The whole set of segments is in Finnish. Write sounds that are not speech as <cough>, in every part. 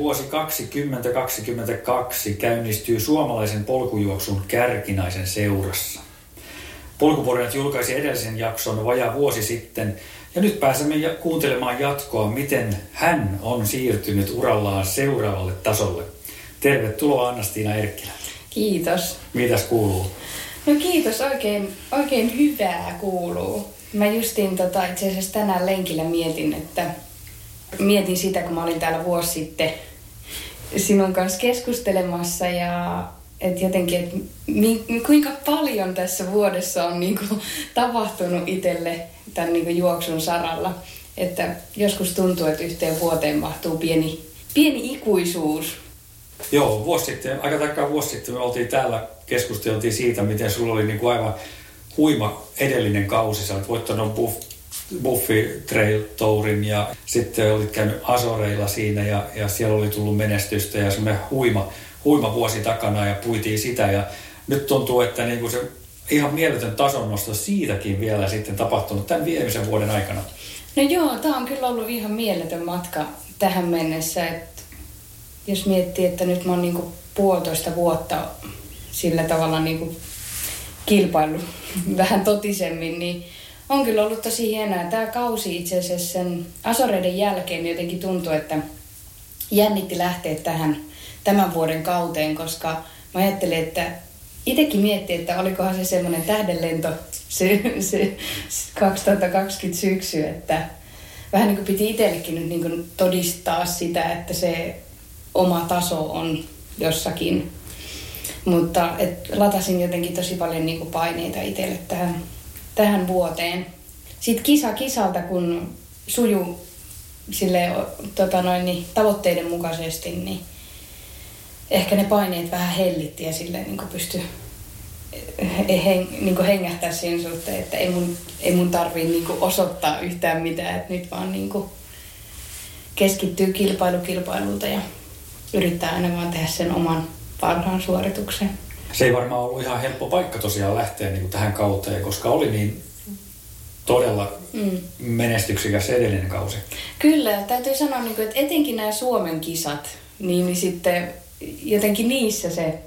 Vuosi 2022 käynnistyy suomalaisen polkujuoksun kärkinaisen seurassa. Polkuporinat julkaisi edellisen jakson vajaa vuosi sitten ja nyt pääsemme kuuntelemaan jatkoa, miten hän on siirtynyt urallaan seuraavalle tasolle. Tervetuloa Anna-Stiina Erkkilä. Kiitos. Mitäs kuuluu? No kiitos, oikein, oikein hyvää kuuluu. Mä justiin tota, itse asiassa tänään lenkillä mietin, että mietin sitä, kun mä olin täällä vuosi sitten sinun kanssa keskustelemassa ja että jotenkin, että mi, kuinka paljon tässä vuodessa on niin kuin, tapahtunut itselle tämän niin kuin, juoksun saralla. Että joskus tuntuu, että yhteen vuoteen mahtuu pieni, pieni ikuisuus. Joo, vuosi sitten, aika tarkkaan vuosi sitten me oltiin täällä, keskusteltiin siitä, miten sulla oli niin kuin aivan huima edellinen kausi. Sä olet voittanut Buff Buffi Trail Tourin ja sitten olit käynyt Asoreilla siinä ja, ja siellä oli tullut menestystä ja semmoinen huima, huima vuosi takana ja puitiin sitä ja nyt tuntuu, että niin kuin se ihan mieletön tasonnosto siitäkin vielä sitten tapahtunut tämän viimeisen vuoden aikana. No joo, tämä on kyllä ollut ihan mieletön matka tähän mennessä, että jos miettii, että nyt mä oon niin puolitoista vuotta sillä tavalla niin kilpailu <laughs> vähän totisemmin, niin on kyllä ollut tosi hienoa. Tämä kausi itse asiassa sen Asoreiden jälkeen jotenkin tuntui, että jännitti lähteä tähän tämän vuoden kauteen, koska mä ajattelin, että itsekin mietti, että olikohan se semmoinen tähdenlento se, se 2020 syksy, että vähän niin kuin piti itsellekin nyt niin kuin todistaa sitä, että se oma taso on jossakin. Mutta et latasin jotenkin tosi paljon niin kuin paineita itselle tähän tähän vuoteen. Sitten kisa kisalta, kun suju sille, tota noin, niin, tavoitteiden mukaisesti, niin ehkä ne paineet vähän hellitti ja sille niin pystyi eh, heng, niin hengähtää sen suhteen, että ei mun, ei mun tarvii niin osoittaa yhtään mitään, että nyt vaan niin keskittyy kilpailu kilpailulta ja yrittää aina vaan tehdä sen oman parhaan suorituksen se ei varmaan ollut ihan helppo paikka tosiaan lähteä niin kuin tähän kauteen, koska oli niin todella mm. menestyksikäs edellinen kausi. Kyllä, täytyy sanoa, niin kuin, että etenkin nämä Suomen kisat, niin, niin sitten jotenkin niissä se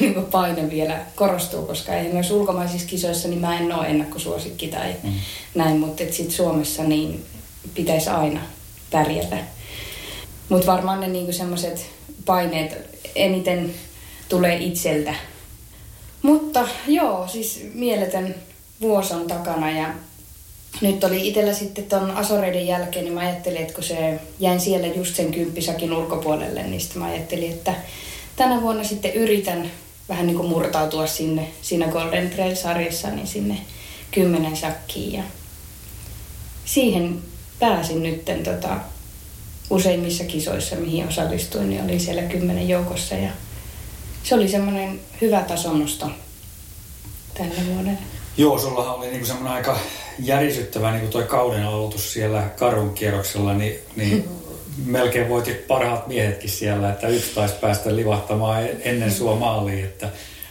niin kuin paine vielä korostuu, koska esimerkiksi ulkomaisissa kisoissa niin mä en ole ennakkosuosikki tai mm. näin, mutta sitten Suomessa niin pitäisi aina pärjätä. Mutta varmaan ne niin semmoiset paineet eniten tulee itseltä mutta joo, siis mieletön vuosi on takana ja nyt oli itsellä sitten tuon Asoreiden jälkeen, niin mä ajattelin, että kun se jäin siellä just sen kymppisakin ulkopuolelle, niin sitten mä ajattelin, että tänä vuonna sitten yritän vähän niin kuin murtautua sinne, siinä Golden Trail-sarjassa, niin sinne kymmenen sakkiin. Ja siihen pääsin nytten tota, useimmissa kisoissa, mihin osallistuin, niin olin siellä kymmenen joukossa ja se oli semmoinen hyvä tasonnosto tälle vuodelle. Joo, sullahan oli niinku semmoinen aika järisyttävä niinku toi kauden aloitus siellä karun kierroksella, niin, niin <laughs> melkein voitit parhaat miehetkin siellä, että yksi taisi päästä livahtamaan ennen sua maaliin, että,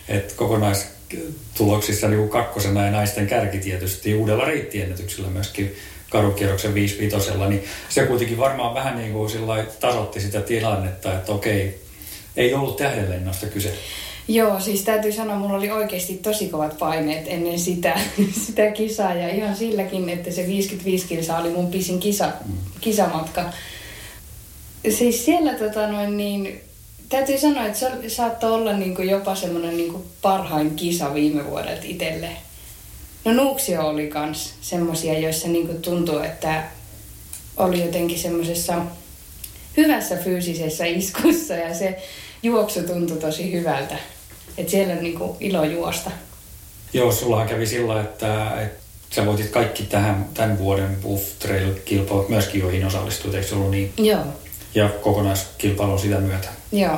että kokonaistuloksissa niin kakkosena ja naisten kärki tietysti uudella reittiennätyksellä myöskin karukierroksen 5 niin se kuitenkin varmaan vähän niin kuin tasotti sitä tilannetta, että okei, ei ollut tähdenlennosta kyse. Joo, siis täytyy sanoa, mulla oli oikeasti tosi kovat paineet ennen sitä, <laughs> sitä kisaa ja ihan silläkin, että se 55 kilsa oli mun pisin kisa, mm. kisamatka. Siis siellä tota noin niin, täytyy sanoa, että se saattoi olla niin kuin jopa semmoinen niin kuin parhain kisa viime vuodelta itselle. No Nuuksio oli kans semmosia, joissa niin kuin tuntuu, että oli jotenkin semmoisessa hyvässä fyysisessä iskussa ja se juoksu tuntui tosi hyvältä. Että siellä on niinku ilo juosta. Joo, sullahan kävi sillä, että, että sä voitit kaikki tähän, tämän vuoden Buff Trail-kilpailut myöskin, joihin osallistuit, eikö se ollut niin? Joo, Ja kokonaiskilpailu on sitä myötä. joo.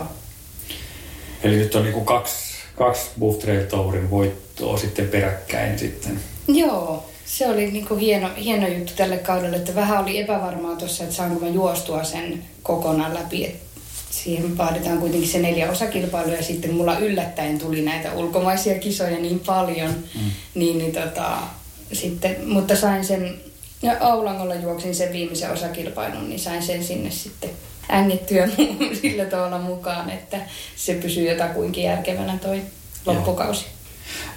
Eli nyt on niinku kaksi, kaksi Buff Trail Tourin voittoa sitten peräkkäin sitten. Joo, se oli niinku hieno, hieno juttu tälle kaudelle, että vähän oli epävarmaa tuossa, että saanko mä juostua sen kokonaan läpi. Siihen vaaditaan kuitenkin se neljä osakilpailua ja sitten mulla yllättäen tuli näitä ulkomaisia kisoja niin paljon, mm. niin, niin tota, sitten, mutta sain sen, ja Aulangolla juoksin sen viimeisen osakilpailun, niin sain sen sinne sitten ängittyä <laughs> sillä tavalla mukaan, että se pysyy jotakuinkin järkevänä toi loppukausi.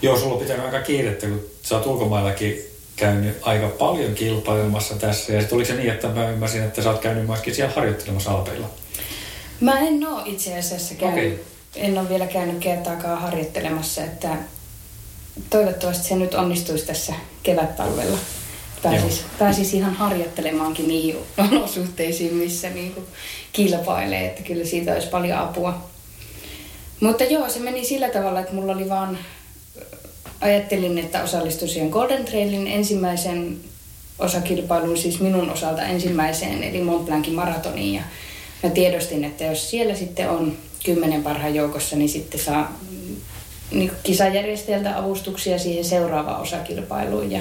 Joo, sulla on pitänyt aika kiirettä, kun sä oot ulkomaillakin käynyt aika paljon kilpailemassa tässä. Ja sitten oliko se niin, että mä ymmärsin, että sä oot käynyt myöskin siellä harjoittelemassa alpeilla? Mä en ole itse asiassa käynyt, Okei. en ole vielä käynyt kertaakaan harjoittelemassa, että toivottavasti se nyt onnistuisi tässä kevättalvella. Pääsis, Joo. pääsis ihan harjoittelemaankin niihin olosuhteisiin, missä niinku kilpailee, että kyllä siitä olisi paljon apua. Mutta joo, se meni sillä tavalla, että mulla oli vaan, ajattelin, että osallistuisin siihen Golden Trailin ensimmäisen osakilpailuun, siis minun osalta ensimmäiseen, eli Mont Blancin maratoniin. Ja mä tiedostin, että jos siellä sitten on kymmenen parhaan joukossa, niin sitten saa mm, niin kisajärjestäjältä avustuksia siihen seuraavaan osakilpailuun. Ja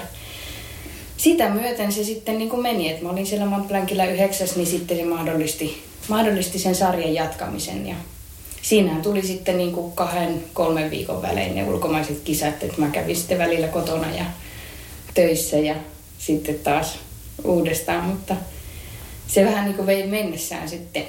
sitä myöten se sitten niin kuin meni, että mä olin siellä Mont Blancilla yhdeksäs, niin sitten se mahdollisti, mahdollisti sen sarjan jatkamisen. Ja siinähän tuli sitten niin kuin kahden, kolmen viikon välein ne ulkomaiset kisat, että mä kävin sitten välillä kotona ja töissä ja sitten taas uudestaan, mutta se vähän niin kuin vei mennessään sitten.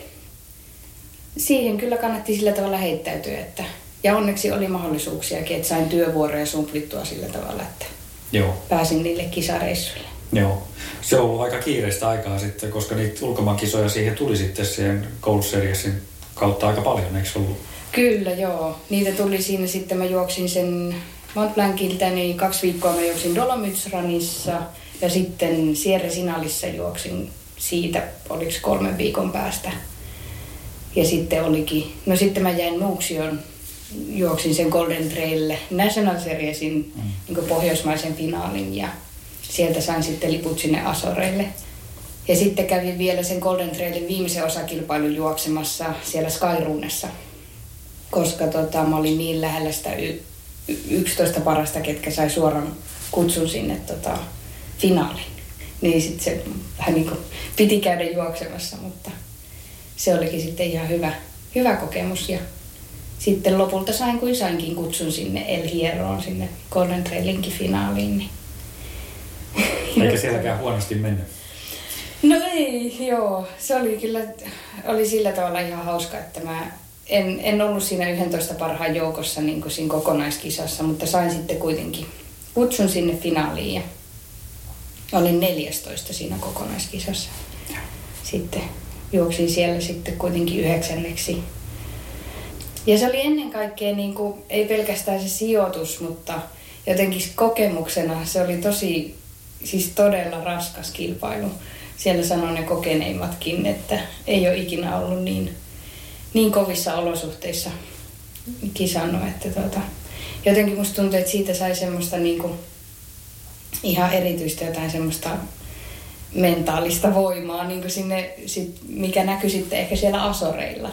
Siihen kyllä kannatti sillä tavalla heittäytyä, että ja onneksi oli mahdollisuuksiakin, että sain työvuoroja sumplittua sillä tavalla, että Joo. pääsin niille kisareissuille. Joo. Se on ollut aika kiireistä aikaa sitten, koska niitä ulkomaankisoja siihen tuli sitten sen Gold Seriesin kautta aika paljon, eikö ollut? Kyllä, joo. Niitä tuli siinä sitten, mä juoksin sen Mont Blancilta, niin kaksi viikkoa mä juoksin Dolomitsranissa ja sitten Sierra Sinalissa juoksin siitä, oliko kolmen viikon päästä. Ja sitten olikin, no sitten mä jäin Nuuksion, juoksin sen Golden Trailille National Seriesin mm. niin pohjoismaisen finaalin ja sieltä sain sitten liput sinne Asoreille. Ja sitten kävin vielä sen Golden Trailin viimeisen osakilpailun juoksemassa siellä Skyruunessa, koska tota, mä olin niin lähellä sitä y- y- 11 parasta, ketkä sai suoran kutsun sinne tota, finaaliin. Niin sitten se vähän niin kuin piti käydä juoksemassa, mutta se olikin sitten ihan hyvä, hyvä kokemus. Ja sitten lopulta sain kuin sainkin kutsun sinne El Hierroon, sinne Golden Trailinkin finaaliin. Niin. <laughs> Eikä sielläkään huonosti mennyt. No ei, joo. Se oli kyllä, oli sillä tavalla ihan hauska, että mä en, en ollut siinä 11 parhaan joukossa niin kuin siinä kokonaiskisassa, mutta sain sitten kuitenkin kutsun sinne finaaliin ja olin 14 siinä kokonaiskisassa. Sitten juoksin siellä sitten kuitenkin yhdeksänneksi. Ja se oli ennen kaikkea niin kuin, ei pelkästään se sijoitus, mutta jotenkin kokemuksena se oli tosi, siis todella raskas kilpailu. Siellä sanoi ne kokeneimmatkin, että ei ole ikinä ollut niin, niin kovissa olosuhteissa kisannut, että tota, jotenkin musta tuntuu, että siitä sai semmoista niin kuin, ihan erityistä jotain semmoista mentaalista voimaa, niin kuin sinne, sit, mikä näkyi sitten ehkä siellä Asoreilla.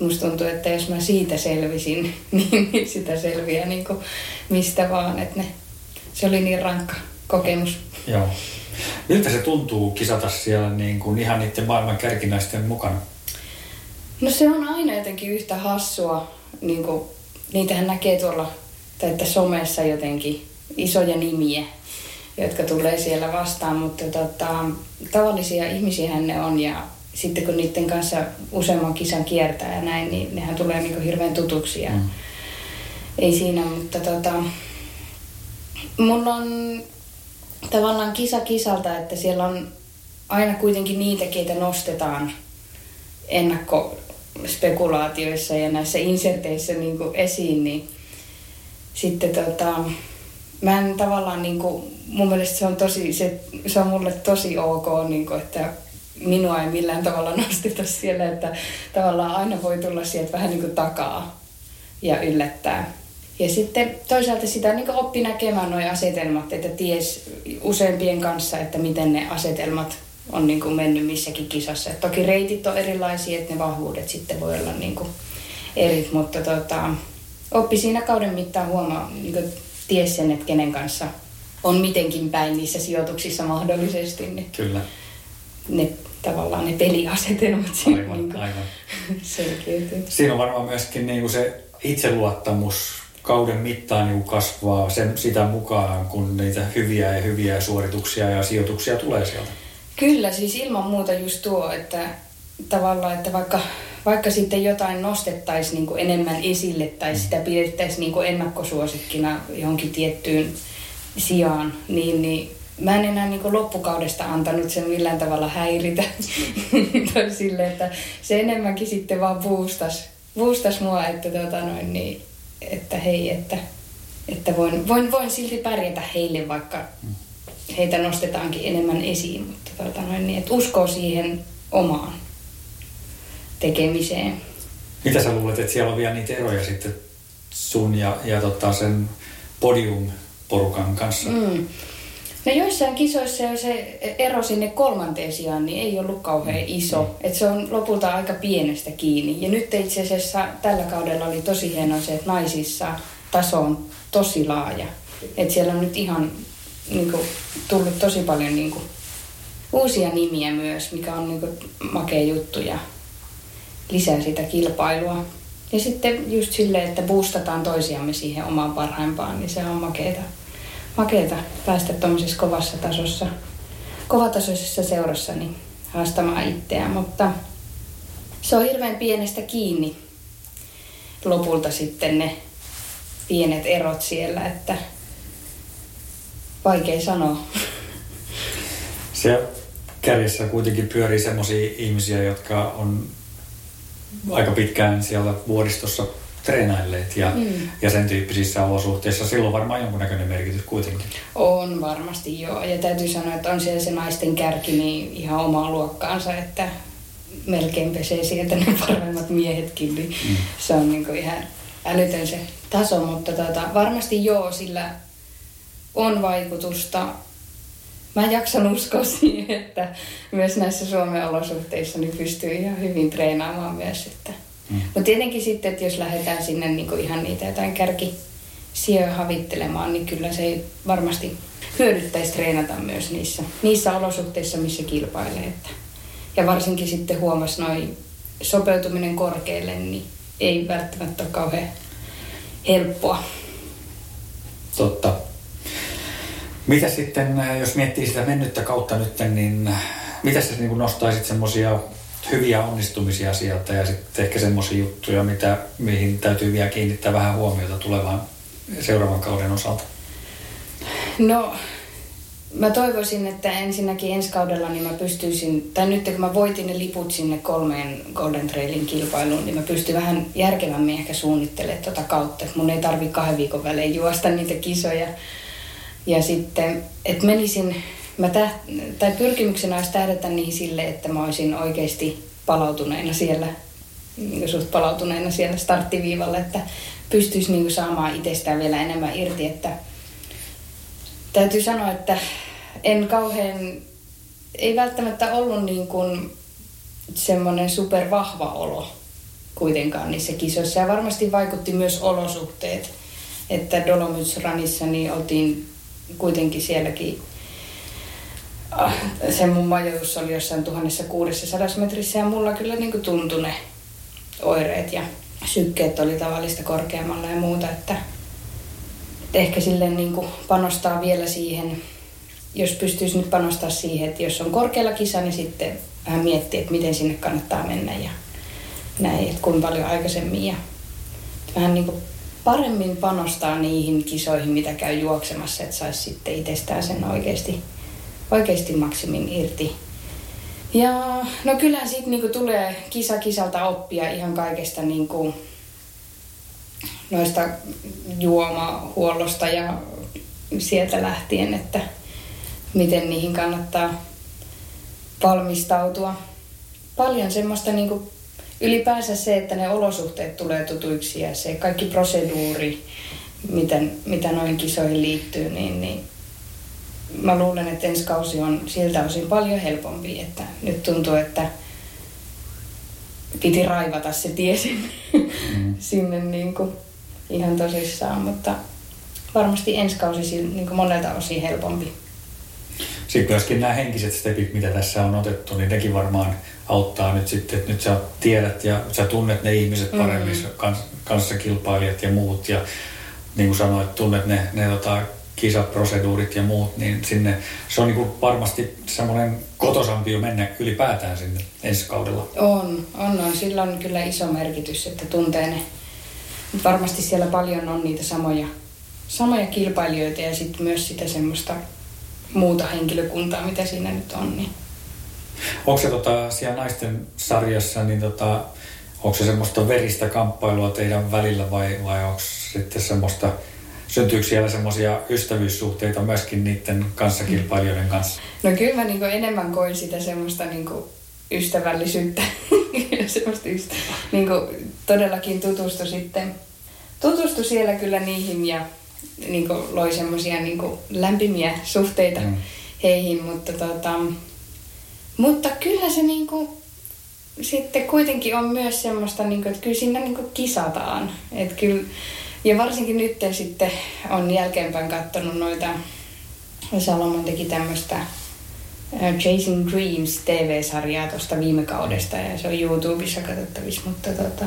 Musta tuntuu, että jos mä siitä selvisin, <laughs> niin sitä selviää niin kuin mistä vaan. Että ne, se oli niin rankka kokemus. Joo. Miltä se tuntuu kisata siellä niin kuin ihan niiden maailman kärkinäisten mukana? No se on aina jotenkin yhtä hassua. Niin kuin, niitähän näkee tuolla tai että somessa jotenkin isoja nimiä, jotka tulee siellä vastaan, mutta tota, tavallisia ihmisiä ne on ja sitten kun niiden kanssa useamman kisan kiertää ja näin, niin nehän tulee niin kuin hirveän tutuksi ja mm. ei siinä, mutta tota, mulla on tavallaan kisa kisalta, että siellä on aina kuitenkin niitä, keitä nostetaan ennakkospekulaatioissa ja näissä inserteissä niin kuin esiin, niin sitten tota, mä en tavallaan niin kuin, mun mielestä se on tosi, se, se on mulle tosi ok, niin kuin, että minua ei millään tavalla <laughs> nosteta siellä, että tavallaan aina voi tulla sieltä vähän niin kuin takaa ja yllättää. Ja sitten toisaalta sitä niin oppi näkemään nuo asetelmat, että ties useampien kanssa, että miten ne asetelmat on niin kuin mennyt missäkin kisassa. Et toki reitit on erilaisia, että ne vahvuudet sitten voi olla niin kuin eri, mutta tota, oppi siinä kauden mittaan huomaa, niin kuin ties sen, että kenen kanssa on mitenkin päin niissä sijoituksissa mahdollisesti. Niin Kyllä. Ne tavallaan ne peliasetelmat aivan, niin aivan. <laughs> selkeytyy. Siinä on varmaan myöskin niin kuin se itseluottamus kauden mittaan niin kasvaa sen, sitä mukaan, kun niitä hyviä ja hyviä suorituksia ja sijoituksia tulee sieltä. Kyllä, siis ilman muuta just tuo, että tavallaan, että vaikka, vaikka sitten jotain nostettaisiin niin enemmän esille tai sitä pidettäisiin niin ennakkosuosikkina johonkin tiettyyn sijaan, niin, niin mä en enää niin loppukaudesta antanut sen millään tavalla häiritä. <laughs> sille, että se enemmänkin sitten vaan boostas, boostas mua, että, tota noin, niin, että hei, että, että voin, voin, voin silti pärjätä heille, vaikka heitä nostetaankin enemmän esiin, mutta tota noin, niin, että uskoo siihen omaan tekemiseen. Mitä sä luulet, että siellä on vielä niitä eroja sitten sun ja, ja tota sen podium-porukan kanssa? Mm. No joissain kisoissa jo se ero sinne kolmanteen sijaan niin ei ollut kauhean iso. Mm. Et se on lopulta aika pienestä kiinni. Ja nyt itse asiassa tällä kaudella oli tosi hienoa se, että naisissa taso on tosi laaja. Et siellä on nyt ihan niin kuin, tullut tosi paljon niin kuin, uusia nimiä myös, mikä on niin kuin, makea juttu ja lisää sitä kilpailua. Ja sitten just silleen, että boostataan toisiamme siihen omaan parhaimpaan, niin se on makeeta, makeeta päästä tuommoisessa kovassa tasossa, kovatasoisessa seurassa niin haastamaan itseään, mutta se on hirveän pienestä kiinni lopulta sitten ne pienet erot siellä, että vaikea sanoa. Se kärjessä kuitenkin pyörii semmoisia ihmisiä, jotka on aika pitkään siellä vuoristossa treenailleet ja, mm. ja sen tyyppisissä olosuhteissa. Silloin varmaan jonkunnäköinen merkitys kuitenkin. On varmasti joo. Ja täytyy sanoa, että on siellä se naisten kärki niin ihan omaa luokkaansa, että melkein pesee sieltä ne parhaimmat miehetkin. Niin mm. Se on niin ihan älytön se taso, mutta tota, varmasti joo, sillä on vaikutusta. Mä jaksan uskoa siihen, että myös näissä Suomen olosuhteissa niin pystyy ihan hyvin treenaamaan myös. Että. Mm. Mutta tietenkin sitten, että jos lähdetään sinne niin ihan niitä jotain kärki havittelemaan, niin kyllä se varmasti hyödyttäisi treenata myös niissä, niissä olosuhteissa, missä kilpailee. Että. Ja varsinkin sitten huomasi noin sopeutuminen korkealle, niin ei välttämättä ole kauhean helppoa. Totta. Mitä sitten, äh, jos miettii sitä mennyttä kautta nyt, niin äh, mitä sä niin nostaisit semmoisia hyviä onnistumisia sieltä ja sitten ehkä semmoisia juttuja, mitä, mihin täytyy vielä kiinnittää vähän huomiota tulevan seuraavan kauden osalta? No, mä toivoisin, että ensinnäkin ensi kaudella niin mä pystyisin, tai nyt kun mä voitin ne liput sinne kolmeen Golden Trailin kilpailuun, niin mä pystyn vähän järkevämmin ehkä suunnittelemaan tuota kautta. Mun ei tarvi kahden viikon välein juosta niitä kisoja ja sitten, että menisin, mä täht, tai pyrkimyksenä olisi tähdätä niihin sille, että mä olisin oikeasti palautuneena siellä, niin suht palautuneena siellä starttiviivalla, että pystyisi niin saamaan itsestään vielä enemmän irti, että täytyy sanoa, että en kauhean, ei välttämättä ollut niin kuin semmoinen supervahva olo kuitenkaan niissä kisoissa. Ja varmasti vaikutti myös olosuhteet, että Dolomites Ranissa niin oltiin kuitenkin sielläkin ah, se mun majoitus oli jossain 1600 metrissä ja mulla kyllä niin kuin tuntui ne oireet ja sykkeet oli tavallista korkeammalla ja muuta, että, että ehkä silleen niin kuin panostaa vielä siihen, jos pystyisi nyt panostaa siihen, että jos on korkealla kisa, niin sitten vähän miettiä, että miten sinne kannattaa mennä ja näin, että kuinka paljon aikaisemmin ja vähän niin kuin paremmin panostaa niihin kisoihin, mitä käy juoksemassa, että saisi sitten itsestään sen oikeasti, oikeasti maksimin irti. Ja no kyllä sitten niinku tulee kisa kisalta oppia ihan kaikesta niinku noista juomahuollosta ja sieltä lähtien, että miten niihin kannattaa valmistautua. Paljon semmoista niinku ylipäänsä se, että ne olosuhteet tulee tutuiksi ja se kaikki proseduuri, miten, mitä noihin kisoihin liittyy, niin, niin mä luulen, että ensi kausi on siltä osin paljon helpompi, että nyt tuntuu, että piti raivata se tie sinne, mm. <laughs> sinne niin kuin ihan tosissaan, mutta varmasti ensi kausi niin kuin monelta osin helpompi. Sitten myöskin nämä henkiset stepit, mitä tässä on otettu, niin nekin varmaan auttaa nyt sitten, että nyt sä tiedät ja sä tunnet ne ihmiset paremmin, mm-hmm. kans, kanssakilpailijat ja muut ja niin kuin sanoit, tunnet ne, ne tota, kisaproseduurit ja muut, niin sinne se on niin kuin varmasti semmoinen kotosampi jo mennä ylipäätään sinne ensi kaudella. On, on, on. Sillä on kyllä iso merkitys, että tuntee ne. Mutta varmasti siellä paljon on niitä samoja, samoja kilpailijoita ja sitten myös sitä semmoista muuta henkilökuntaa, mitä siinä nyt on. Niin. Onko se tota, siellä naisten sarjassa, niin tota, onko se semmoista veristä kamppailua teidän välillä vai, vai onko sitten semmoista, syntyykö siellä semmoisia ystävyyssuhteita myöskin niiden kanssakilpailijoiden kanssa? No kyllä mä niin enemmän koin sitä semmoista niin ystävällisyyttä. <laughs> semmoista ystä, niin todellakin tutustu sitten. Tutustu siellä kyllä niihin ja niin loi semmoisia niin lämpimiä suhteita mm. heihin, mutta, tota, mutta kyllä se niin kuin, sitten kuitenkin on myös semmoista, niin kuin, että kyllä siinä niin kuin kisataan. Että kyllä, ja varsinkin nyt sitten on jälkeenpäin katsonut noita, Salomon teki tämmöistä Chasing Dreams TV-sarjaa tuosta viime kaudesta ja se on YouTubessa katsottavissa, mutta tota,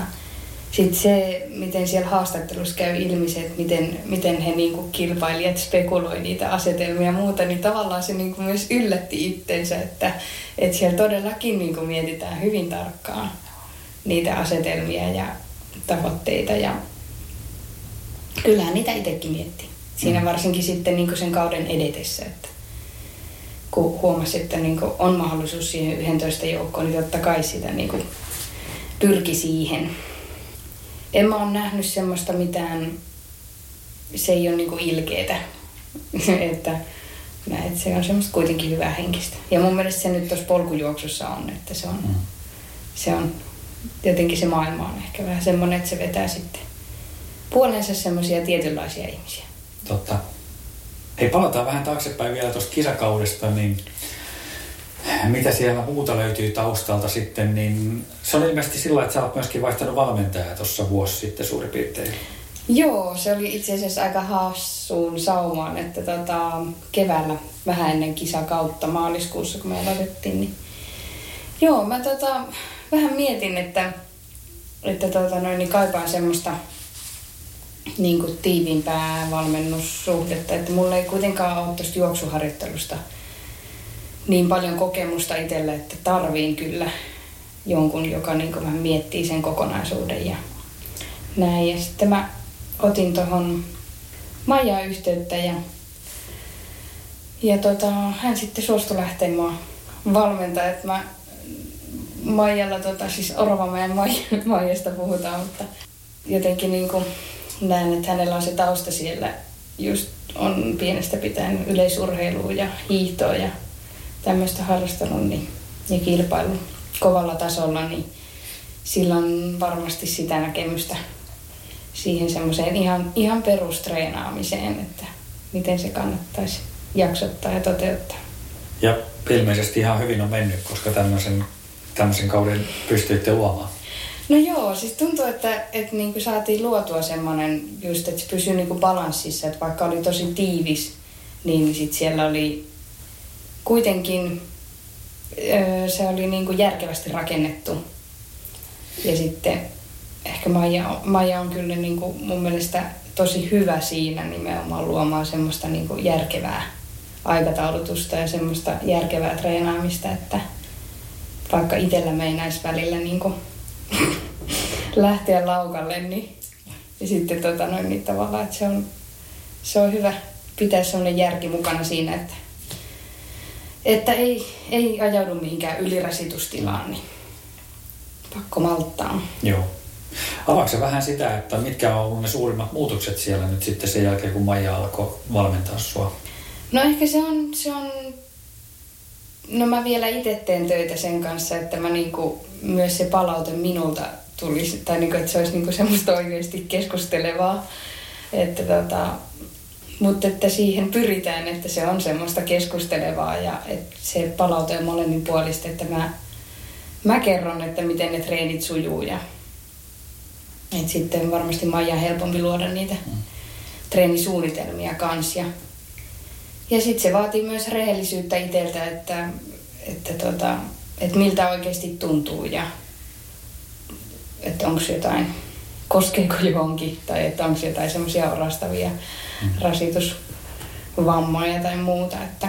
sitten se, miten siellä haastattelussa käy ilmi se, että miten, miten he niinku kilpailijat spekuloi niitä asetelmia ja muuta, niin tavallaan se niinku myös yllätti itsensä, että, että siellä todellakin niinku mietitään hyvin tarkkaan niitä asetelmia ja tavoitteita ja kyllähän niitä itsekin miettii. Siinä mm. varsinkin sitten niinku sen kauden edetessä, että kun huomasi, että niinku on mahdollisuus siihen 11 joukkoon, niin totta kai sitä niinku pyrki siihen en mä ole nähnyt semmoista mitään, se ei ole niinku ilkeetä, <laughs> että, että se on semmoista kuitenkin hyvää henkistä. Ja mun mielestä se nyt tuossa polkujuoksussa on, että se on, mm. se on jotenkin se maailma on ehkä vähän semmoinen, että se vetää sitten puolensa semmoisia tietynlaisia ihmisiä. Totta. Hei, palataan vähän taaksepäin vielä tuosta kisakaudesta, niin mitä siellä muuta löytyy taustalta sitten, niin se on ilmeisesti sillä että sä oot myöskin vaihtanut valmentajaa tuossa vuosi sitten suurin piirtein. Joo, se oli itse asiassa aika hassuun saumaan, että tota, keväällä vähän ennen kisakautta maaliskuussa, kun me aloitettiin, niin joo, mä tota, vähän mietin, että, että tota, noin, niin kaipaan semmoista niin kuin tiiviimpää valmennussuhdetta, että mulla ei kuitenkaan ole tuosta juoksuharjoittelusta – niin paljon kokemusta itselle, että tarviin kyllä jonkun, joka niin vähän miettii sen kokonaisuuden ja näin. Ja sitten mä otin tuohon Maijaa yhteyttä ja, ja tota, hän sitten suostui lähteä mua valmentaa, että mä Maijalla, tota, siis Orvamäen Maijasta puhutaan, mutta jotenkin niin kuin näen, että hänellä on se tausta siellä just on pienestä pitäen yleisurheilua ja hiihtoa ja tämmöistä harrastanut niin, ja kilpailu kovalla tasolla, niin sillä on varmasti sitä näkemystä siihen semmoiseen ihan, ihan perustreenaamiseen, että miten se kannattaisi jaksottaa ja toteuttaa. Ja ilmeisesti ihan hyvin on mennyt, koska tämmöisen, tämmöisen kauden pystyitte luomaan. No joo, siis tuntuu, että, että niin kuin saatiin luotua semmoinen just, että se pysyi niin kuin balanssissa, että vaikka oli tosi tiivis, niin sit siellä oli kuitenkin se oli niin kuin järkevästi rakennettu. Ja sitten ehkä Maija, Maija on kyllä niin kuin mun mielestä tosi hyvä siinä nimenomaan luomaan semmoista niin kuin järkevää aikataulutusta ja semmoista järkevää treenaamista, että vaikka itsellä meinäisi välillä niin kuin <laughs> lähteä laukalle, niin ja sitten tota noin, niin tavallaan, että se on, se on hyvä pitää semmoinen järki mukana siinä, että että ei, ei ajaudu mihinkään ylirasitustilaan, niin pakko malttaa. Joo. Avaatko vähän sitä, että mitkä on ollut ne suurimmat muutokset siellä nyt sitten sen jälkeen, kun Maija alkoi valmentaa sua? No ehkä se on, se on no mä vielä itse teen töitä sen kanssa, että mä niinku, myös se palaute minulta tulisi, tai niinku, että se olisi niinku semmoista oikeasti keskustelevaa. Että tota, mutta että siihen pyritään, että se on semmoista keskustelevaa ja että se palaute on molemmin puolista, että mä, mä kerron, että miten ne treenit sujuu ja että sitten varmasti Maija helpompi luoda niitä mm. treenisuunnitelmia kanssa. Ja, ja sitten se vaatii myös rehellisyyttä itseltä, että, että, tota, että miltä oikeasti tuntuu ja että onko jotain, koskeeko johonkin tai että onko jotain semmoisia orastavia mm. rasitusvammoja tai muuta. Että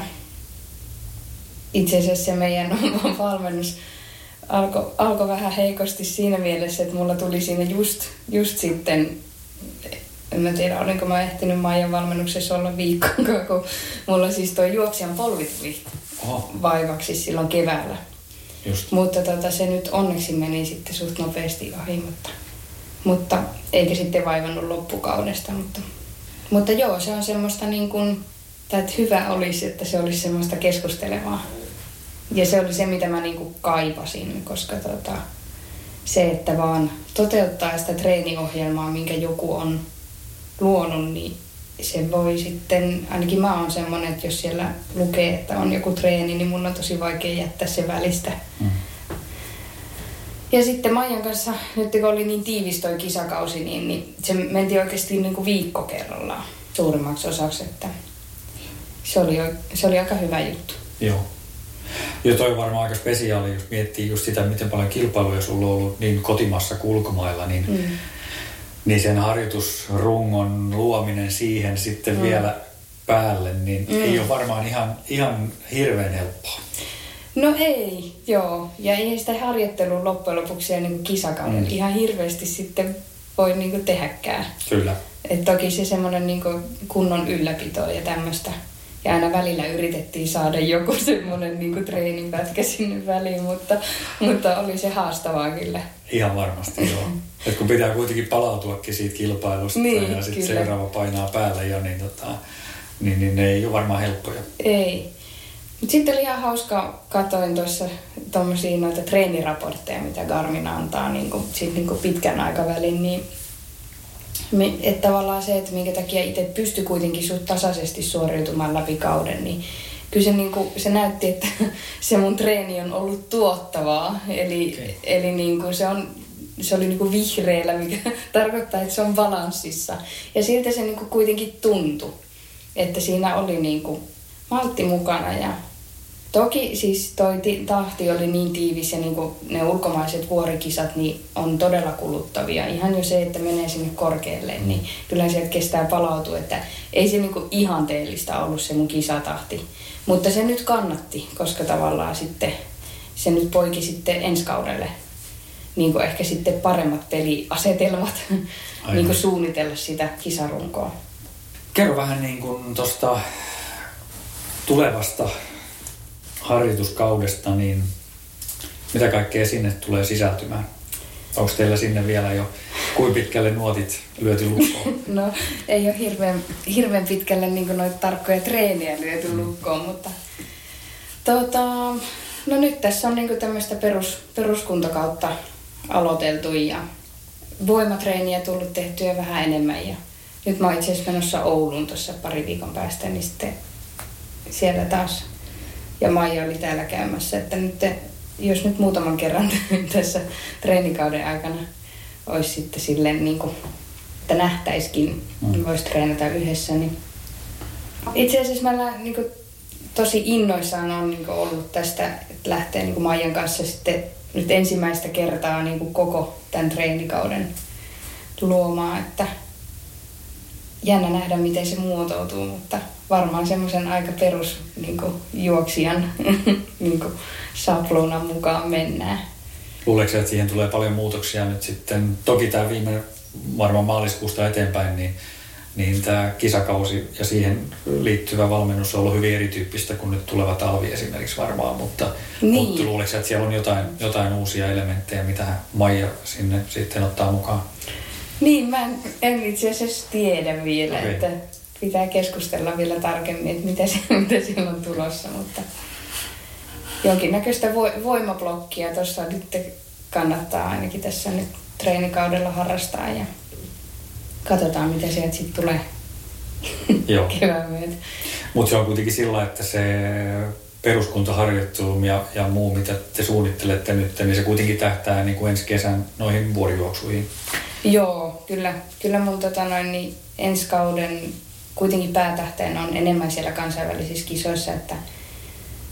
itse asiassa se meidän <laughs> valmennus alkoi alko vähän heikosti siinä mielessä, että mulla tuli siinä just, just sitten, en mä tiedä olinko mä ehtinyt Maijan valmennuksessa olla viikkoa, <laughs> kun mulla siis tuo juoksijan polvi tuli Oho. vaivaksi silloin keväällä. Just. Mutta tota, se nyt onneksi meni sitten suht nopeasti ohi, mutta, mutta eikä sitten vaivannut loppukaudesta. Mutta, mutta joo, se on semmoista niin kuin, tai että hyvä olisi, että se olisi semmoista keskustelevaa ja se oli se, mitä mä niinku kaipasin, koska tota, se, että vaan toteuttaa sitä treeniohjelmaa, minkä joku on luonut, niin se voi sitten, ainakin mä oon semmonen, että jos siellä lukee, että on joku treeni, niin mun on tosi vaikea jättää se välistä. Mm. Ja sitten Maijan kanssa, nyt kun oli niin tiivis toi kisakausi, niin, niin se menti oikeasti niin kuin viikko kerrallaan suurimmaksi osaksi, että se oli, se oli aika hyvä juttu. Joo. Ja toi on varmaan aika spesiaali, jos miettii just sitä, miten paljon kilpailuja sulla on ollut niin kotimassa kuin ulkomailla, niin, mm. niin sen harjoitusrungon luominen siihen sitten mm. vielä päälle, niin mm. ei ole varmaan ihan, ihan hirveän helppoa. No ei, joo. Ja ei sitä harjoittelun loppujen lopuksi ja niin kisakauden mm. ihan hirveästi sitten voi niin tehdäkään. Kyllä. Et toki se semmoinen niin kunnon ylläpito ja tämmöistä ja aina välillä yritettiin saada joku <laughs> semmoinen niin treenipätkä sinne väliin, mutta, mutta oli se haastavaa kyllä. Ihan varmasti joo. <laughs> Et kun pitää kuitenkin palautuakin siitä kilpailusta niin, ja sitten seuraava painaa päälle jo, niin, tota, niin, niin ne ei ole varmaan helppoja. Ei. Mutta sitten oli ihan hauska, katoin tuossa tuommoisia noita treeniraportteja, mitä Garmin antaa niin kuin, sit niin kuin pitkän aikavälin, niin että tavallaan se, että minkä takia itse pysty kuitenkin suht tasaisesti suoriutumaan läpi kauden, niin kyllä se, niin kuin, se näytti, että <laughs> se mun treeni on ollut tuottavaa. Eli, okay. eli niin kuin se, on, se oli niin kuin vihreällä, mikä <laughs> tarkoittaa, että se on balanssissa. Ja siltä se niin kuin kuitenkin tuntui, että siinä oli niin kuin maltti mukana ja Toki siis toi tahti oli niin tiivis ja niin ne ulkomaiset vuorikisat niin on todella kuluttavia. Ihan jo se, että menee sinne korkealle, niin kyllä sieltä kestää palautua. Että ei se niin ihanteellista ollut se mun kisatahti. Mutta se nyt kannatti, koska tavallaan sitten se nyt poiki sitten ensi kaudelle niin kuin ehkä sitten paremmat peliasetelmat niin kuin suunnitella sitä kisarunkoa. Kerro vähän niin kuin tuosta tulevasta harjoituskaudesta, niin mitä kaikkea sinne tulee sisältymään? Onko teillä sinne vielä jo, kuin pitkälle nuotit lyöty lukkoon? <laughs> No ei ole hirveän, hirveän pitkälle niin noita tarkkoja treenejä lyöty mm. lukkoon, mutta tota, no nyt tässä on niin tämmöistä perus, peruskuntokautta aloiteltu ja voimatreeniä tullut tehtyä vähän enemmän ja nyt mä oon itse asiassa menossa Ouluun tuossa pari viikon päästä, niin sitten siellä taas ja Maija oli täällä käymässä, että nyt jos nyt muutaman kerran <laughs> tässä treenikauden aikana olisi sitten silleen niin kuin, että nähtäisikin, mm. niin voisi treenata yhdessä, niin itse asiassa mä niin kuin, tosi innoissaan on niin kuin, ollut tästä, että lähtee niin kuin Maijan kanssa sitten nyt ensimmäistä kertaa niin kuin koko tämän treenikauden luomaan, että jännä nähdä, miten se muotoutuu, mutta varmaan semmoisen aika perus niin kuin, juoksijan <laughs> niin kuin, sapluunan mukaan mennään. Luuleeko että siihen tulee paljon muutoksia nyt sitten? Toki tämä viime varmaan maaliskuusta eteenpäin, niin, niin tämä kisakausi ja siihen liittyvä valmennus on ollut hyvin erityyppistä kuin nyt tuleva talvi esimerkiksi varmaan, mutta, niin. mutta luuleeko että siellä on jotain, jotain uusia elementtejä, mitä Maija sinne sitten ottaa mukaan? Niin, mä en, en itse asiassa tiedä vielä, okay. että pitää keskustella vielä tarkemmin, että mitä, se, <laughs> mitä siellä on tulossa, mutta jonkinnäköistä vo, voimablokkia tuossa nyt kannattaa ainakin tässä nyt treenikaudella harrastaa ja katsotaan mitä sieltä sitten tulee <laughs> Joo. kevään myötä. Mutta se on kuitenkin sillä, että se peruskuntaharjoittelu ja, ja muu, mitä te suunnittelette nyt, niin se kuitenkin tähtää niin kuin ensi kesän noihin vuorijuoksuihin. Joo, kyllä, kyllä mun tota noin, niin ensi kauden kuitenkin päätähteen on enemmän siellä kansainvälisissä kisoissa, että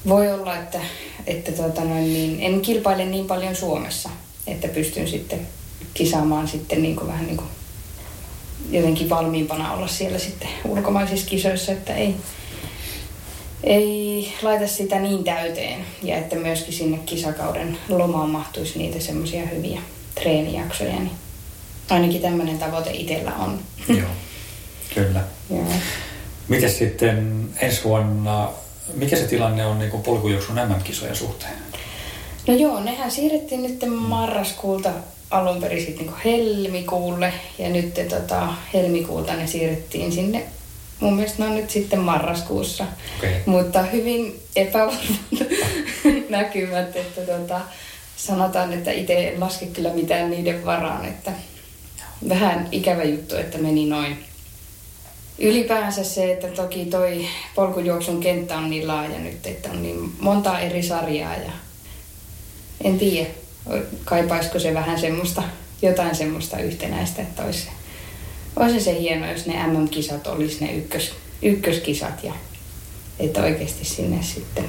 voi olla, että, että tota noin, niin en kilpaile niin paljon Suomessa, että pystyn sitten kisaamaan sitten niin kuin vähän niin kuin jotenkin valmiimpana olla siellä sitten ulkomaisissa kisoissa, että ei, ei laita sitä niin täyteen ja että myöskin sinne kisakauden lomaan mahtuisi niitä semmoisia hyviä treenijaksoja, niin ainakin tämmöinen tavoite itsellä on. Joo, <laughs> kyllä. Joo. Sitten ensi vuonna, mikä se tilanne on niin polkujuoksun MM-kisojen suhteen? No joo, nehän siirrettiin nyt marraskuulta alun perin sitten niin helmikuulle ja nyt tota, helmikuulta ne siirrettiin sinne. Mun mielestä ne on nyt sitten marraskuussa, Okei. mutta hyvin epävarmat <laughs> näkymät, että tota, sanotaan, että itse en laske kyllä mitään niiden varaan, että vähän ikävä juttu, että meni noin. Ylipäänsä se, että toki toi polkujuoksun kenttä on niin laaja nyt, että on niin monta eri sarjaa ja en tiedä, kaipaisiko se vähän semmoista, jotain semmoista yhtenäistä, että olisi, olisi se hieno, jos ne MM-kisat olisi ne ykkös, ykköskisat ja että oikeasti sinne sitten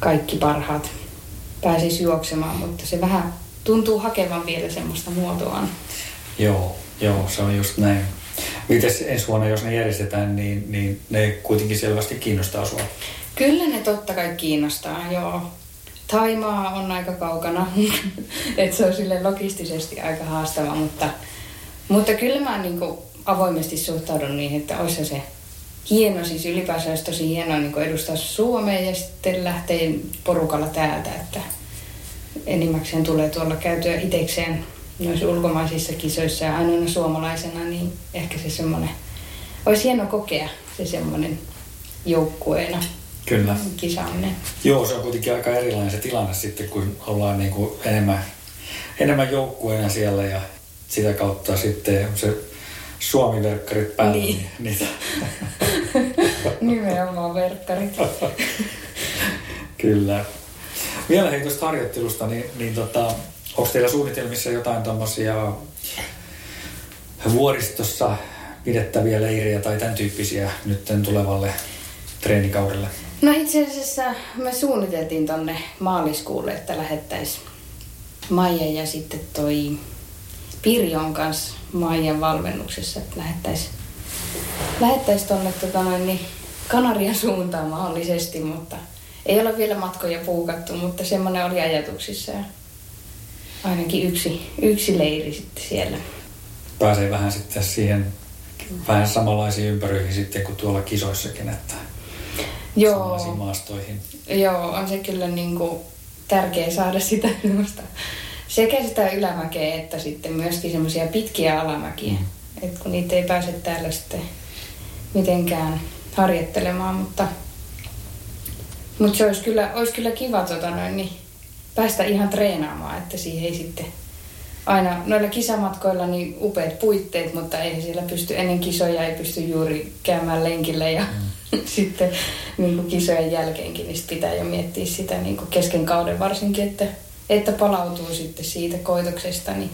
kaikki parhaat pääsisi juoksemaan, mutta se vähän tuntuu hakevan vielä semmoista muotoaan. Joo, joo, se on just näin. Mites ensi vuonna, jos ne järjestetään, niin, niin ne kuitenkin selvästi kiinnostaa sua? Kyllä ne totta kai kiinnostaa, joo. Taimaa on aika kaukana, <laughs> että se on sille logistisesti aika haastava, mutta, mutta kyllä mä niin avoimesti suhtaudun niin, että olisi se hieno, siis ylipäänsä olisi tosi hienoa niin edustaa Suomea ja sitten lähteä porukalla täältä, että enimmäkseen tulee tuolla käytyä itekseen noissa ulkomaisissa kisoissa ja ainoana suomalaisena, niin ehkä se semmoinen, olisi hieno kokea se semmoinen joukkueena Kyllä. kisaaminen. Joo, se on kuitenkin aika erilainen se tilanne sitten, kun ollaan niin kuin enemmän, enemmän joukkueena siellä ja sitä kautta sitten se Suomi-verkkarit päällä. Niin. Niitä. <laughs> Nimenomaan verkkarit. Kyllä. Vielä hei tuosta harjoittelusta, niin, niin tota, onko teillä suunnitelmissa jotain tuommoisia vuoristossa pidettäviä leirejä tai tämän tyyppisiä nyt tulevalle treenikaudelle? No itse asiassa me suunniteltiin tonne maaliskuulle, että lähettäisiin Maija ja sitten toi Pirjon kanssa Maijan valmennuksessa, että lähettäisiin lähettäis tonne tota niin Kanarian suuntaan mahdollisesti, mutta ei ole vielä matkoja puukattu, mutta semmoinen oli ajatuksissa ja ainakin yksi, yksi leiri sitten siellä. Pääsee vähän sitten siihen vähän samanlaisiin ympäröihin sitten kuin tuolla kisoissakin, että Joo, maastoihin. joo, on se kyllä niin kuin tärkeä saada sitä <laughs> semmoista, sekä sitä ylämäkeä että sitten myöskin semmoisia pitkiä alamäkiä. Mm. Et kun niitä ei pääse täällä sitten mitenkään harjoittelemaan, mutta, mutta se olisi kyllä, olisi kyllä kiva tota noin, niin päästä ihan treenaamaan, että siihen ei sitten aina noilla kisamatkoilla niin upeat puitteet, mutta ei siellä pysty ennen kisoja ei pysty juuri käymään lenkillä ja mm. <laughs> sitten niin kuin kisojen jälkeenkin niin pitää jo miettiä sitä niin kuin kesken kauden varsinkin, että, että palautuu sitten siitä koitoksesta, niin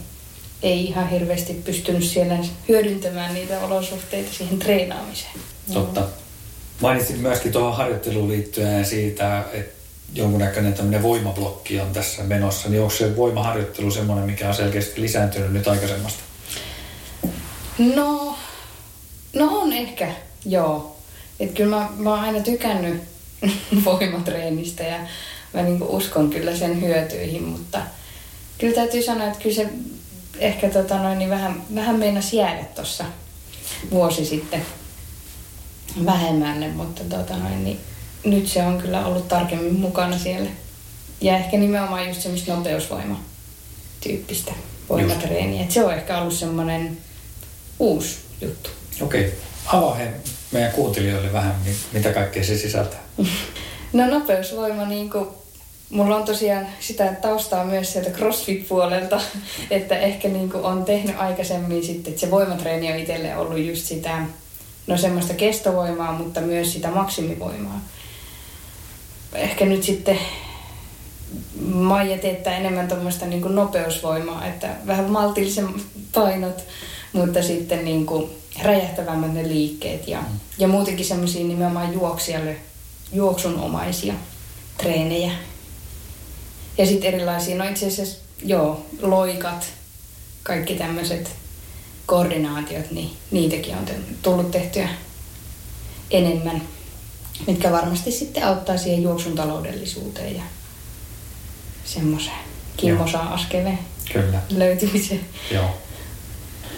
ei ihan hirveästi pystynyt siellä hyödyntämään niitä olosuhteita siihen treenaamiseen. Totta. Mainitsit myöskin tuohon harjoitteluun liittyen siitä, että jonkunnäköinen tämmöinen voimablokki on tässä menossa, niin onko se voimaharjoittelu semmoinen, mikä on selkeästi lisääntynyt nyt aikaisemmasta? No, no on ehkä, joo. Et kyllä mä, mä oon aina tykännyt <laughs> voimatreenistä ja mä niinku uskon kyllä sen hyötyihin, mutta kyllä täytyy sanoa, että kyllä se ehkä tota noin, niin vähän, vähän meinasi jäädä tuossa vuosi sitten vähemmälle, mutta tota noin, niin nyt se on kyllä ollut tarkemmin mukana siellä. Ja ehkä nimenomaan just semmoista nopeusvoima tyyppistä voimatreeniä. Et se on ehkä ollut semmoinen uusi juttu. Okei. Avaa he meidän kuuntelijoille vähän, mi- mitä kaikkea se sisältää. <laughs> No nopeusvoima niin kuin mulla on tosiaan sitä taustaa myös sieltä CrossFit-puolelta, <laughs> että ehkä niin kuin on tehnyt aikaisemmin sitten, että se voimatreeni on itselle ollut just sitä, no semmoista kestovoimaa, mutta myös sitä maksimivoimaa. Ehkä nyt sitten Maija teettää enemmän tuommoista niin nopeusvoimaa, että vähän maltillisen painot, mutta sitten niin kuin räjähtävämmät ne liikkeet ja, ja muutenkin semmoisia nimenomaan juoksijalle juoksunomaisia treenejä. Ja sitten erilaisia, no itse asiassa joo, loikat, kaikki tämmöiset koordinaatiot, niin niitäkin on tullut tehtyä enemmän, mitkä varmasti sitten auttaa siihen juoksun taloudellisuuteen ja semmoiseen kimmosaa askeleen Kyllä. löytymiseen. Joo.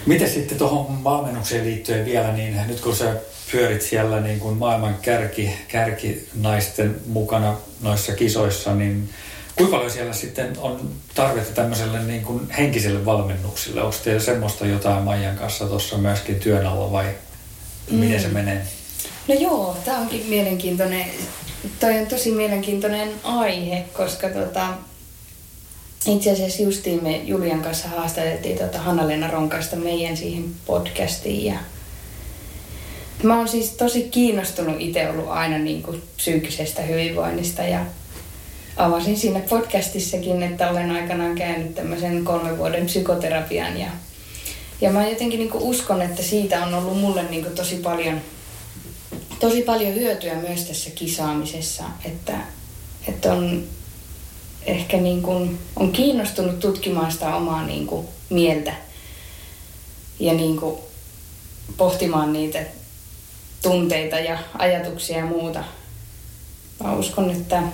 Miten sitten tuohon valmennukseen liittyen vielä, niin nyt kun sä pyörit siellä niin kuin maailman kärki, kärkinaisten mukana noissa kisoissa, niin kuinka paljon siellä sitten on tarvetta tämmöiselle niin kuin henkiselle valmennukselle? Onko teillä semmoista jotain Maijan kanssa tuossa myöskin työn alla vai mm. miten se menee? No joo, tämä onkin mielenkiintoinen, toi on tosi mielenkiintoinen aihe, koska tota, itse asiassa justiin me Julian kanssa haastateltiin tota Hanna-Leena Ronkaista meidän siihen podcastiin ja Mä oon siis tosi kiinnostunut itse ollut aina niin kuin psyykkisestä hyvinvoinnista ja avasin siinä podcastissakin, että olen aikanaan käynyt tämmöisen kolmen vuoden psykoterapian ja, ja mä jotenkin niin uskon, että siitä on ollut mulle niin tosi paljon, tosi paljon hyötyä myös tässä kisaamisessa, että, että on ehkä niin kuin, on kiinnostunut tutkimaan sitä omaa niin kuin mieltä ja niin kuin pohtimaan niitä tunteita ja ajatuksia ja muuta. Mä uskon, että mä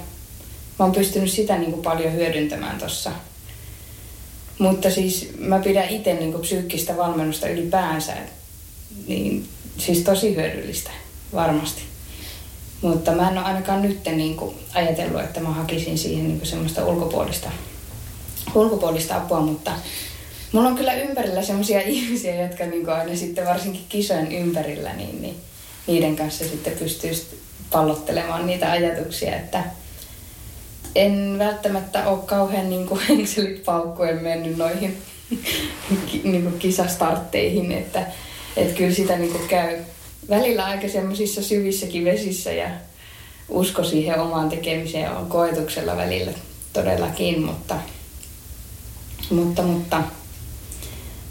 oon pystynyt sitä niin kuin paljon hyödyntämään tuossa. Mutta siis mä pidän itse niin kuin psyykkistä valmennusta ylipäänsä, niin siis tosi hyödyllistä varmasti. Mutta mä en ole ainakaan nyt niin kuin ajatellut, että mä hakisin siihen niin kuin semmoista ulkopuolista, ulkopuolista apua, mutta mulla on kyllä ympärillä semmoisia <laughs> ihmisiä, jotka niin kuin aina sitten varsinkin kisojen ympärillä, niin, niin niiden kanssa sitten pystyy pallottelemaan niitä ajatuksia, että en välttämättä ole kauhean <laughs> niin henkselit paukkuen mennyt noihin <laughs> niin kuin kisastartteihin, että, että kyllä sitä niin kuin käy välillä aika semmoisissa syvissäkin vesissä ja usko siihen omaan tekemiseen on koetuksella välillä todellakin, mutta, mutta, mutta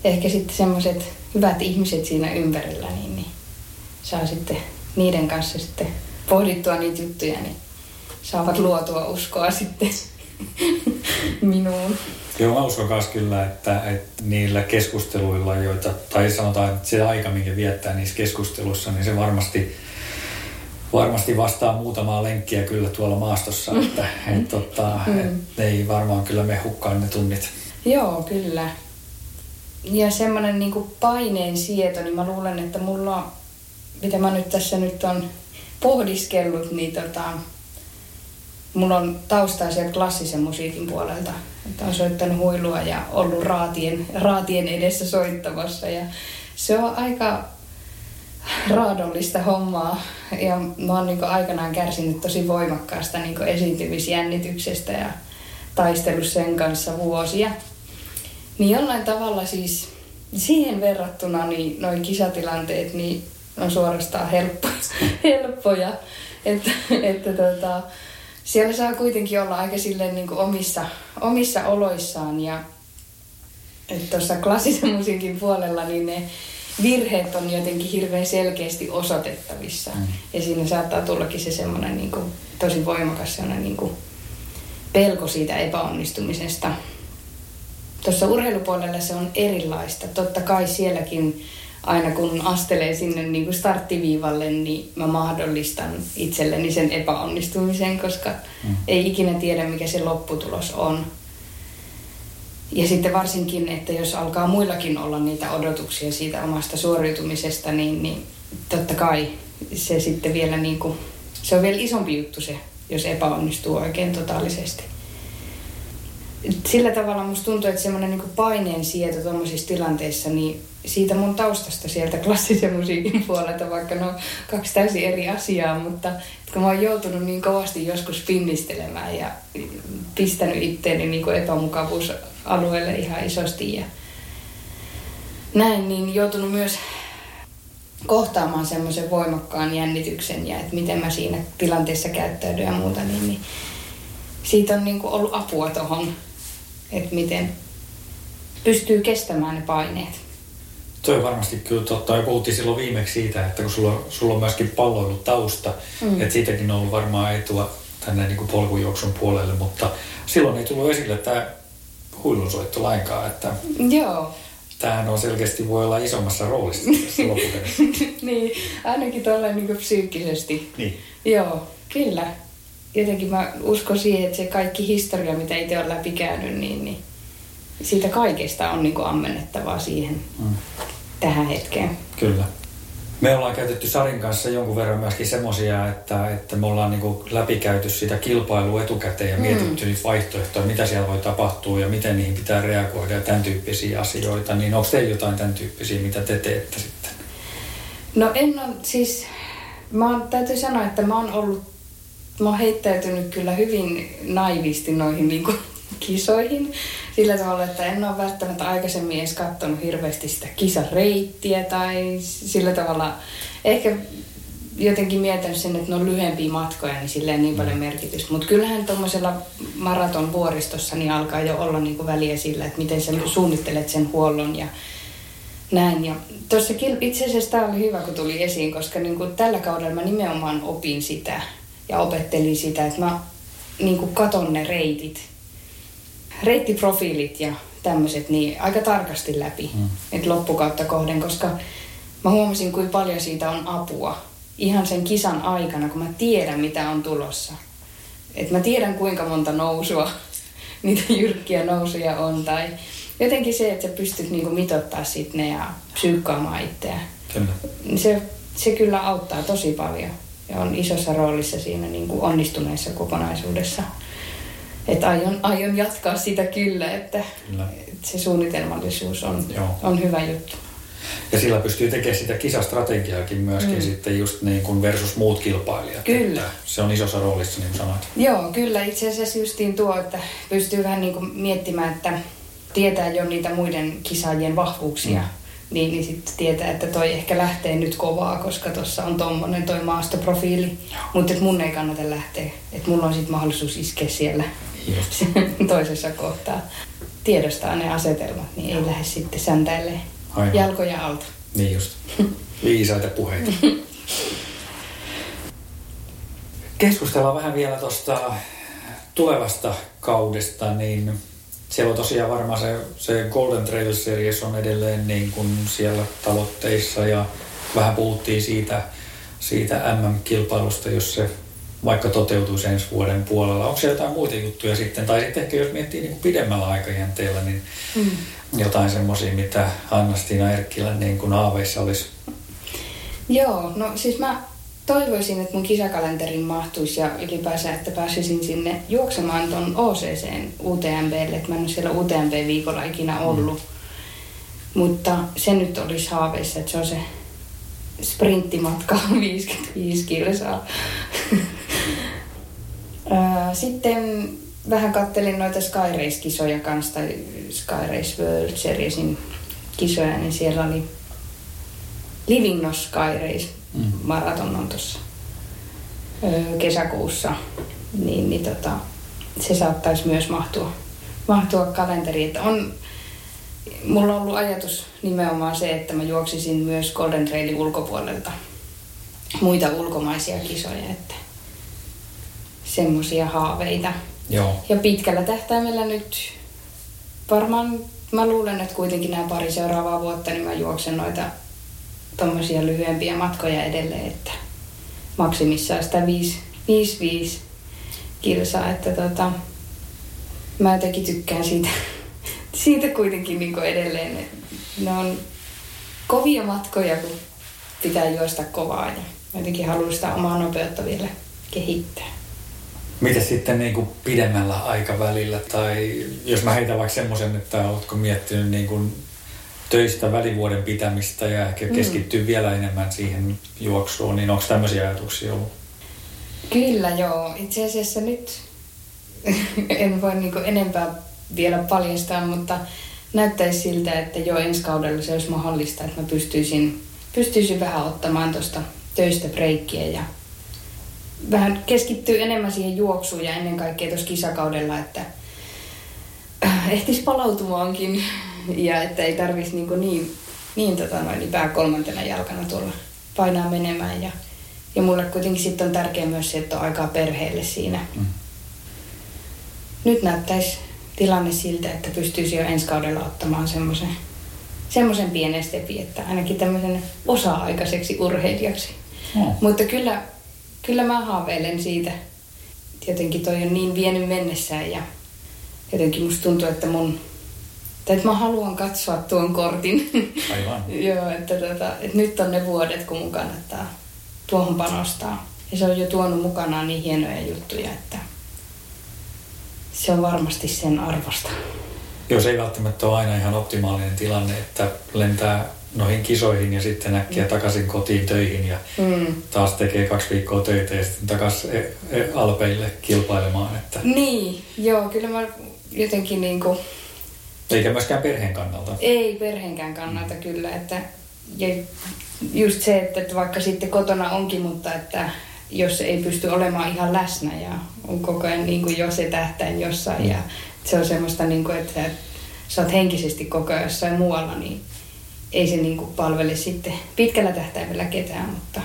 ehkä sitten semmoiset hyvät ihmiset siinä ympärillä, niin, niin saa sitten niiden kanssa sitten pohdittua niitä juttuja, niin saavat luotua uskoa sitten <laughs> minuun. Joo, mä uskon myös kyllä, että, että niillä keskusteluilla, joita, tai sanotaan, että se aika, minkä viettää niissä keskusteluissa, niin se varmasti, varmasti vastaa muutamaa lenkkiä kyllä tuolla maastossa, että et, tota, mm. et, ei varmaan kyllä me hukkaan ne tunnit. Joo, kyllä. Ja semmoinen niin paineen sieto, niin mä luulen, että mulla mitä mä nyt tässä nyt on pohdiskellut, niin tota, mulla on taustaa sieltä klassisen musiikin puolelta. Että on soittanut huilua ja ollut raatien, raatien edessä soittamassa. Ja se on aika raadollista hommaa. Ja mä oon niin aikanaan kärsinyt tosi voimakkaasta niin esiintymisjännityksestä ja taistellut sen kanssa vuosia. Niin jollain tavalla siis siihen verrattuna niin noin kisatilanteet, niin on suorastaan helppo, <laughs> helppoja. Että, että tota, siellä saa kuitenkin olla aika silleen niin kuin omissa, omissa oloissaan ja tuossa klassisen <laughs> musiikin puolella niin ne virheet on jotenkin hirveän selkeästi osoitettavissa. Mm. Ja siinä saattaa tullakin se semmoinen niin kuin, tosi voimakas semmoinen niin kuin, pelko siitä epäonnistumisesta. Tuossa urheilupuolella se on erilaista. Totta kai sielläkin aina kun astelee sinne niin kuin starttiviivalle, niin mä mahdollistan itselleni sen epäonnistumisen, koska mm. ei ikinä tiedä, mikä se lopputulos on. Ja sitten varsinkin, että jos alkaa muillakin olla niitä odotuksia siitä omasta suoriutumisesta, niin, niin totta kai se sitten vielä niin kuin, se on vielä isompi juttu se, jos epäonnistuu oikein totaalisesti. Sillä tavalla musta tuntuu, että semmoinen niin paineen sieto tuommoisissa tilanteissa, niin siitä mun taustasta sieltä <laughs> klassisen musiikin puolelta, vaikka no kaksi täysin eri asiaa, mutta kun mä oon joutunut niin kovasti joskus pinnistelemään ja pistänyt itteeni niin epämukavuusalueelle ihan isosti ja näin, niin joutunut myös kohtaamaan semmoisen voimakkaan jännityksen ja että miten mä siinä tilanteessa käyttäydyn ja muuta, niin, niin siitä on niin kuin ollut apua tuohon, että miten pystyy kestämään ne paineet. Toi on varmasti kyllä totta. Ja puhuttiin silloin viimeksi siitä, että kun sulla, sulla on myöskin palloillut tausta, mm. että siitäkin on ollut varmaan etua tänne niin kuin polkujuoksun puolelle, mutta silloin ei tullut esille tämä huilunsoitto lainkaan. Että Joo. Tämähän on selkeästi voi olla isommassa roolissa <laughs> niin, ainakin tuolla niin psyykkisesti. Niin. Joo, kyllä. Jotenkin mä uskon siihen, että se kaikki historia, mitä itse olen läpikäynyt, niin, niin siitä kaikesta on niin ammennettavaa siihen mm. tähän hetkeen. Kyllä. Me ollaan käytetty Sarin kanssa jonkun verran myöskin semmoisia, että, että me ollaan niin läpikäyty sitä kilpailua etukäteen ja mm. mietitty niitä vaihtoehtoja, mitä siellä voi tapahtua ja miten niihin pitää reagoida ja tämän tyyppisiä asioita. Niin onko teillä jotain tämän tyyppisiä, mitä te teette sitten? No en ole, siis mä oon, täytyy sanoa, että mä oon ollut, mä oon heittäytynyt kyllä hyvin naivisti noihin niin kuin kisoihin sillä tavalla, että en ole välttämättä aikaisemmin edes katsonut hirveästi sitä kisareittiä tai sillä tavalla ehkä jotenkin mietin sen, että ne on lyhyempiä matkoja, niin silleen niin paljon mm. merkitystä. Mutta kyllähän tuommoisella maraton vuoristossa niin alkaa jo olla niin kuin väliä sillä, että miten sä suunnittelet sen huollon ja näin. Ja tuossa itse asiassa tämä oli hyvä, kun tuli esiin, koska niin kuin tällä kaudella mä nimenomaan opin sitä ja opettelin sitä, että mä niin kuin katon ne reitit reittiprofiilit ja tämmöiset niin aika tarkasti läpi mm. että loppukautta kohden, koska mä huomasin, kuinka paljon siitä on apua ihan sen kisan aikana, kun mä tiedän, mitä on tulossa. Et mä tiedän, kuinka monta nousua, <laughs> niitä jyrkkiä nousuja on, tai jotenkin se, että sä pystyt niinku mitottaa sit ne ja psyykkaamaan itseä. Kyllä. Se, se kyllä auttaa tosi paljon ja on isossa roolissa siinä niinku onnistuneessa kokonaisuudessa. Että aion, aion jatkaa sitä kyllä, että, kyllä. se suunnitelmallisuus on, on hyvä juttu. Ja sillä pystyy tekemään sitä kisastrategiaakin myöskin mm. sitten just niin kuin versus muut kilpailijat. Kyllä. Että se on isossa roolissa niin kuin sanoit. Joo, kyllä. Itse asiassa justiin tuo, että pystyy vähän niin kuin miettimään, että tietää jo niitä muiden kisaajien vahvuuksia. Mm. Niin, niin sitten tietää, että toi ehkä lähtee nyt kovaa, koska tuossa on tommonen toi maastoprofiili. Mutta mun ei kannata lähteä. Että mulla on sitten mahdollisuus iskeä siellä Just. <laughs> toisessa kohtaa tiedostaa ne asetelmat, niin ei lähde sitten säntäille jalkoja alta. Niin just. <laughs> Viisaita puheita. <laughs> Keskustellaan vähän vielä tuosta tulevasta kaudesta, niin siellä on tosiaan varmaan se, se Golden Trail Series on edelleen niin kuin siellä tavoitteissa ja vähän puhuttiin siitä, siitä MM-kilpailusta, jos se vaikka toteutuisi ensi vuoden puolella. Onko siellä jotain muita juttuja sitten? Tai sitten ehkä jos miettii niin kuin pidemmällä aikajänteellä, niin mm. jotain semmoisia, mitä Anna-Stina Erkkilän niin kuin aaveissa olisi? Joo, no siis mä toivoisin, että mun kisakalenterin mahtuisi ja ylipäänsä, että pääsisin sinne juoksemaan ton OCCn UTMBlle, että mä en ole siellä UTMB-viikolla ikinä ollut. Mm. Mutta se nyt olisi haaveissa, että se on se sprinttimatka <laughs> 55 kilsaa. <laughs> Sitten vähän kattelin noita Sky Race-kisoja kanssa, tai Sky Race World Seriesin kisoja, niin siellä oli Living Sky Race mm. maraton on tuossa kesäkuussa, niin, niin tota, se saattaisi myös mahtua, mahtua kalenteriin. Että on, mulla on ollut ajatus nimenomaan se, että mä juoksisin myös Golden Trailin ulkopuolelta muita ulkomaisia kisoja, että semmoisia haaveita. Joo. Ja pitkällä tähtäimellä nyt varmaan mä luulen, että kuitenkin nämä pari seuraavaa vuotta, niin mä juoksen noita tommosia lyhyempiä matkoja edelleen, että maksimissaan sitä 5-5 kilsaa, että tota, mä jotenkin tykkään siitä, <laughs> siitä kuitenkin niin edelleen. Ne on kovia matkoja, kun pitää juosta kovaa ja jotenkin haluan sitä omaa nopeutta vielä kehittää. Miten sitten niin kuin pidemmällä aikavälillä, tai jos mä heitän vaikka semmoisen, että oletko miettinyt niin kuin töistä välivuoden pitämistä ja ehkä mm. keskittyy vielä enemmän siihen juoksuun, niin onko tämmöisiä ajatuksia ollut? Kyllä joo. Itse asiassa nyt <laughs> en voi niin enempää vielä paljastaa, mutta näyttäisi siltä, että jo ensi kaudella se olisi mahdollista, että mä pystyisin, pystyisin vähän ottamaan tuosta töistä breikkiä ja vähän keskittyy enemmän siihen juoksuun ja ennen kaikkea tuossa kisakaudella, että ehtis palautumaankin ja että ei tarvitsisi niin, niin, niin, tota noin, niin pää kolmantena jalkana tuolla painaa menemään. Ja, ja mulle kuitenkin sitten on tärkeää myös se, että on aikaa perheelle siinä. Mm. Nyt näyttäisi tilanne siltä, että pystyisi jo ensi kaudella ottamaan semmoisen semmoisen pienen stepin, että ainakin tämmöisen osa-aikaiseksi urheilijaksi. Mm. Mutta kyllä, kyllä mä haaveilen siitä. Jotenkin toi on niin vienyt mennessään ja jotenkin musta tuntuu, että mun tai että mä haluan katsoa tuon kortin. <laughs> Aivan. Joo, että, tota, että nyt on ne vuodet, kun mun kannattaa tuohon panostaa. Ja se on jo tuonut mukanaan niin hienoja juttuja, että se on varmasti sen arvosta. Joo, se ei välttämättä ole aina ihan optimaalinen tilanne, että lentää noihin kisoihin ja sitten äkkiä mm. takaisin kotiin töihin ja mm. taas tekee kaksi viikkoa töitä ja sitten takaisin e- e- Alpeille kilpailemaan. Että... Niin, joo, kyllä mä jotenkin niin kuin eikä myöskään perheen kannalta. Ei perheenkään kannalta kyllä. Että, ja just se, että vaikka sitten kotona onkin, mutta että jos ei pysty olemaan ihan läsnä ja on koko ajan niin kuin jo se tähtäin jossain ja se on semmoista, niin kuin, että sä oot henkisesti koko ajan jossain muualla, niin ei se niin kuin palvele sitten pitkällä tähtäimellä ketään, mutta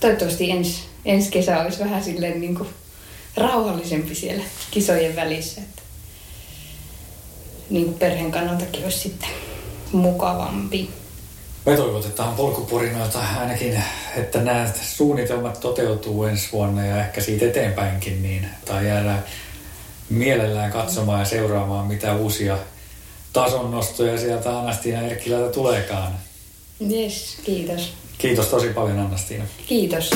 toivottavasti ensi, ensi kesä olisi vähän silleen niin kuin rauhallisempi siellä kisojen välissä. Että niin kuin perheen kannaltakin olisi sitten mukavampi. Me toivotetaan polkupurinoita ainakin, että nämä suunnitelmat toteutuu ensi vuonna ja ehkä siitä eteenpäinkin, niin tai jäädään mielellään katsomaan ja seuraamaan, mitä uusia tasonnostoja sieltä Anastiina Erkkilältä tuleekaan. Yes, kiitos. Kiitos tosi paljon Anastiina. Kiitos.